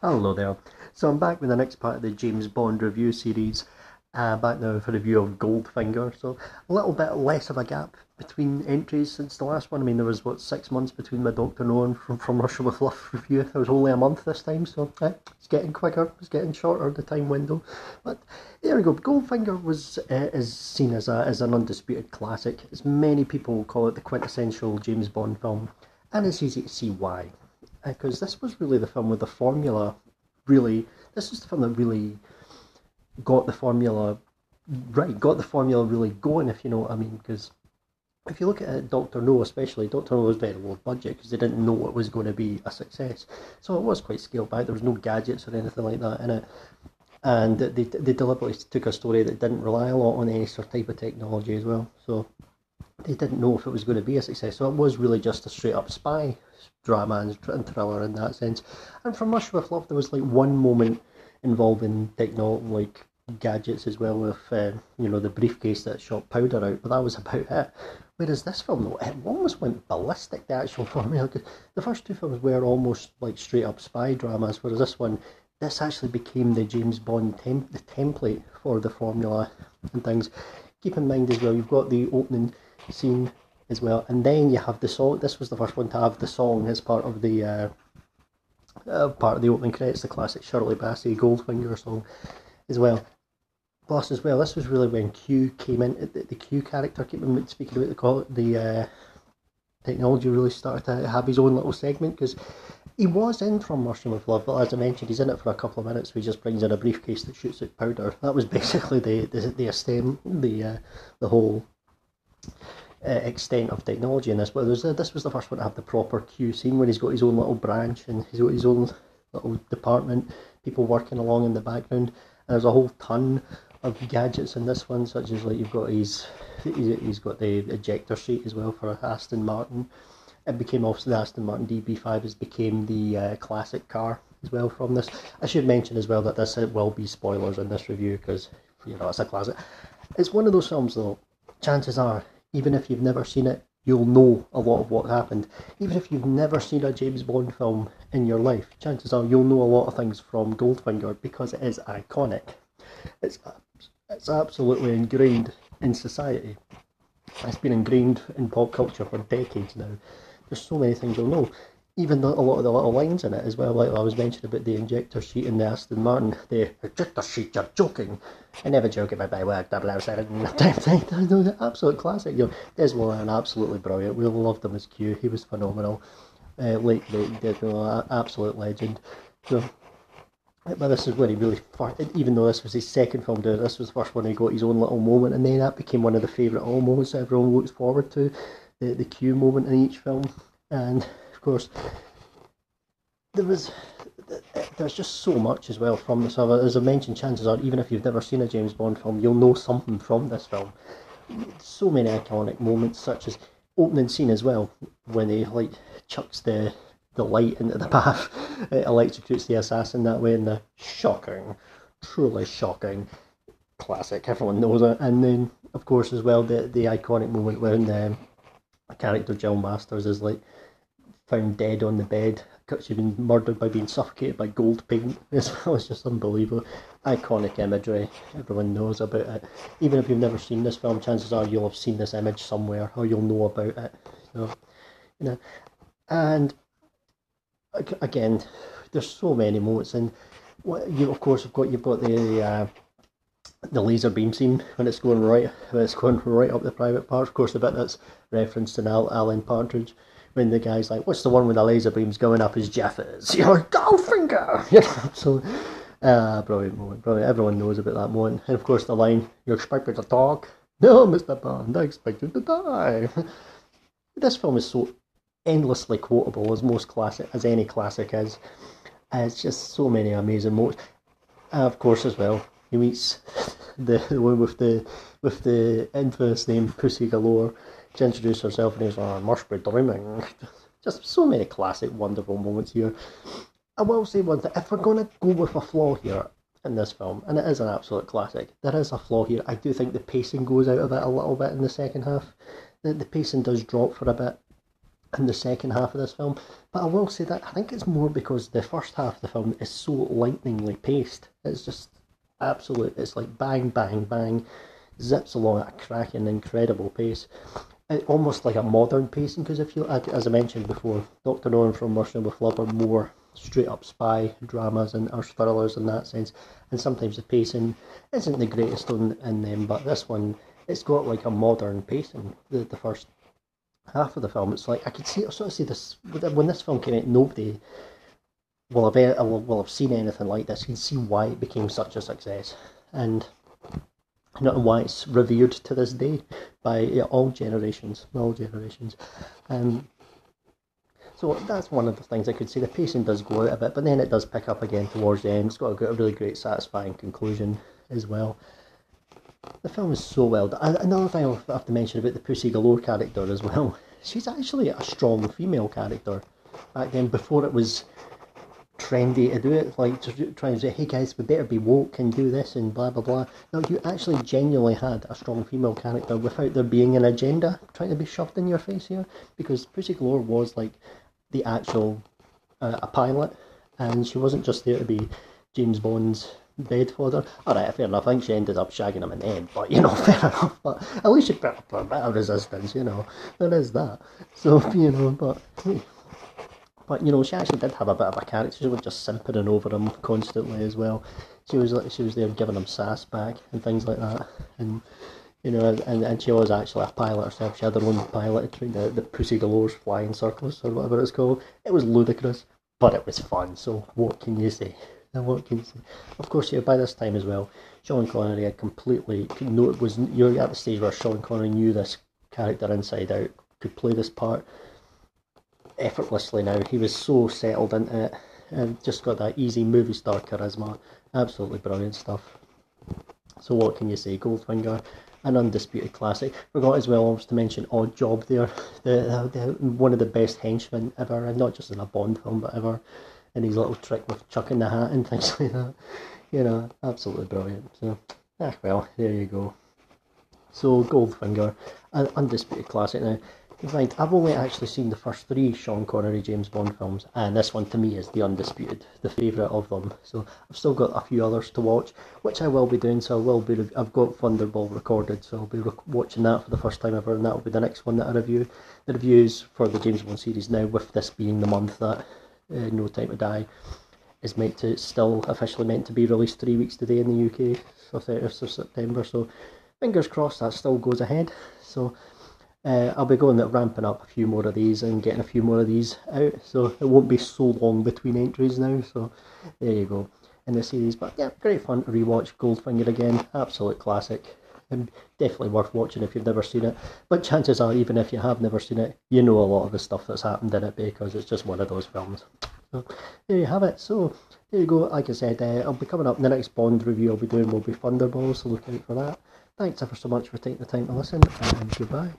Hello there. So I'm back with the next part of the James Bond review series. Uh, back now for a review of Goldfinger. So a little bit less of a gap between entries since the last one. I mean, there was what six months between my Doctor No and from, from Russia with Love review. There was only a month this time, so eh, it's getting quicker. It's getting shorter the time window. But there we go. Goldfinger was uh, is seen as a as an undisputed classic. As many people call it the quintessential James Bond film, and it's easy to see why because this was really the film with the formula really this was the film that really got the formula right got the formula really going if you know what i mean because if you look at Doctor No, especially Doctor No was very low budget because they didn't know it was going to be a success. So it was quite scaled back. There was no gadgets or anything like that in it, and they they deliberately took a story that didn't rely a lot on any sort of type of technology as well. So they didn't know if it was going to be a success. So it was really just a straight up spy drama and thriller in that sense. And from Russia with Love, there was like one moment involving techno like gadgets as well with uh, you know the briefcase that shot powder out, but that was about it. Whereas this film, though, it almost went ballistic. The actual formula, the first two films were almost like straight up spy dramas, whereas this one, this actually became the James Bond temp- the template for the formula and things. Keep in mind as well, you've got the opening scene as well. And then you have the song. This was the first one to have the song as part of the uh, uh, part of the opening credits, the classic Shirley Bassey Goldfinger song as well. Plus, as well, this was really when Q came in. The, the Q character in speaking about the call, the uh, technology really started to have his own little segment because he was in from Russian with Love, but as I mentioned, he's in it for a couple of minutes. Where he just brings in a briefcase that shoots out powder. That was basically the the the stem, the uh, the whole uh, extent of technology in this, but was, uh, this was the first one to have the proper Q scene where he's got his own little branch and he's got his own little department, people working along in the background. And there's a whole ton of gadgets in this one, such as like you've got his, he's got the ejector seat as well for Aston Martin. It became also the Aston Martin DB5 has became the uh, classic car as well from this. I should mention as well that this will be spoilers in this review because you know it's a classic. It's one of those films though. Chances are even if you've never seen it, you'll know a lot of what happened. Even if you've never seen a James Bond film in your life, chances are you'll know a lot of things from Goldfinger because it is iconic. It's it's absolutely ingrained in society. It's been ingrained in pop culture for decades now. There's so many things you'll know even the, a lot of the little lines in it as well, like I was mentioning about the injector sheet in the Aston Martin, the injector sheet, you're joking. I never joke about my work, double the absolute classic. You know, Des Warren, absolutely brilliant. We all loved him as Q, he was phenomenal. Uh, late, late, you know, absolute legend. So, but this is where he really, even though this was his second film, this was the first one he got his own little moment, and then that became one of the favourite all moments everyone looks forward to, the, the Q moment in each film. And of course, there was there's just so much as well from this. As I mentioned, chances are even if you've never seen a James Bond film, you'll know something from this film. So many iconic moments, such as opening scene as well, when he like chucks the the light into the bath, it electrocutes the assassin that way, and the shocking, truly shocking, classic. Everyone knows it. And then, of course, as well, the the iconic moment when um, the character Jill Masters is like found dead on the bed. She'd been murdered by being suffocated by gold paint as well. It's just unbelievable. Iconic imagery. Everyone knows about it. Even if you've never seen this film, chances are you'll have seen this image somewhere or you'll know about it. So, you know, and again, there's so many moments, and you of course have got you've got the uh, the laser beam scene when it's going right when it's going right up the private parts. Of course, the bit that's referenced in Al- Alan Partridge when the guy's like, "What's the one with the laser beams going up his Jeffers?" You're like, Goldfinger. You know, so uh, brilliant moment. Brilliant. Everyone knows about that moment, and of course the line, "You expect me to talk?" No, Mister Bond, I expect you to die. this film is so endlessly quotable as most classic as any classic is. It's just so many amazing moments. Uh, of course, as well, he meets the, the one with the with the infamous name Pussy Galore introduce herself and he's like, I must be dreaming. Just so many classic, wonderful moments here. I will say one thing, if we're going to go with a flaw here in this film, and it is an absolute classic, there is a flaw here. I do think the pacing goes out of it a little bit in the second half. The, the pacing does drop for a bit. in the second half of this film. But I will say that I think it's more because the first half of the film is so lightningly paced. It's just absolute. It's like bang, bang, bang, zips along at a cracking, incredible pace. Almost like a modern pacing because if you, as I mentioned before, Doctor No and From Russia with Love are more straight up spy dramas and or thrillers in that sense, and sometimes the pacing isn't the greatest on in them. But this one, it's got like a modern pacing. The the first half of the film, it's like I could see, I sort of see this when this film came out. Nobody will have will, have seen anything like this. You can see why it became such a success, and why it's revered to this day by all generations, all generations. Um, so that's one of the things I could say. The pacing does go out a bit, but then it does pick up again towards the end. It's got a, a really great, satisfying conclusion as well. The film is so well done. Another thing I have to mention about the Pussy Galore character as well. She's actually a strong female character. Back then, before it was trendy to do it, like to say, hey guys, we better be woke and do this and blah blah blah. No, you actually genuinely had a strong female character without there being an agenda trying to be shoved in your face here. Because Pussy Galore was like the actual uh, a pilot, and she wasn't just there to be James Bond's bedfodder. Alright, fair enough. I think she ended up shagging him in the end, but you know, fair enough. But at least she put up a bit of resistance, you know. There is that. So, you know, but. But you know, she actually did have a bit of a character. She was just simpering over him constantly as well. She was she was there giving him sass back and things like that. And you know, and, and she was actually a pilot herself. She had her own pilot train, the, the Pussy Galore's Flying Circus or whatever it's called. It was ludicrous, but it was fun. So what can you say? And what can you say? Of course, yeah. By this time as well, Sean Connery had completely no. It was you're at the stage where Sean Connery knew this character inside out, could play this part effortlessly now. He was so settled into it, and just got that easy movie star charisma. Absolutely brilliant stuff. So what can you say, Goldfinger? An undisputed classic. Forgot as well to mention Oddjob there, the, the, one of the best henchmen ever, and not just in a Bond film, but ever and his little trick with chucking the hat and things like that. You know, absolutely brilliant. So, ah, well, there you go. So, Goldfinger, an undisputed classic now. Right, I've only actually seen the first three Sean Connery James Bond films, and this one to me is the undisputed, the favourite of them. So I've still got a few others to watch, which I will be doing. So I will be. I've got Thunderball recorded, so I'll be watching that for the first time ever, and that will be the next one that I review. The reviews for the James Bond series now, with this being the month that uh, No Time to Die is meant to still officially meant to be released three weeks today in the UK, so 30th of September. So fingers crossed that still goes ahead. So uh, I'll be going at ramping up a few more of these and getting a few more of these out. So it won't be so long between entries now. So there you go in the series. But yeah, great fun to rewatch Goldfinger again. Absolute classic. And definitely worth watching if you've never seen it. But chances are, even if you have never seen it, you know a lot of the stuff that's happened in it because it's just one of those films. So there you have it. So there you go. Like I said, uh, I'll be coming up. In the next Bond review I'll be doing will be Thunderball, so look out for that. Thanks ever so much for taking the time to listen, and goodbye.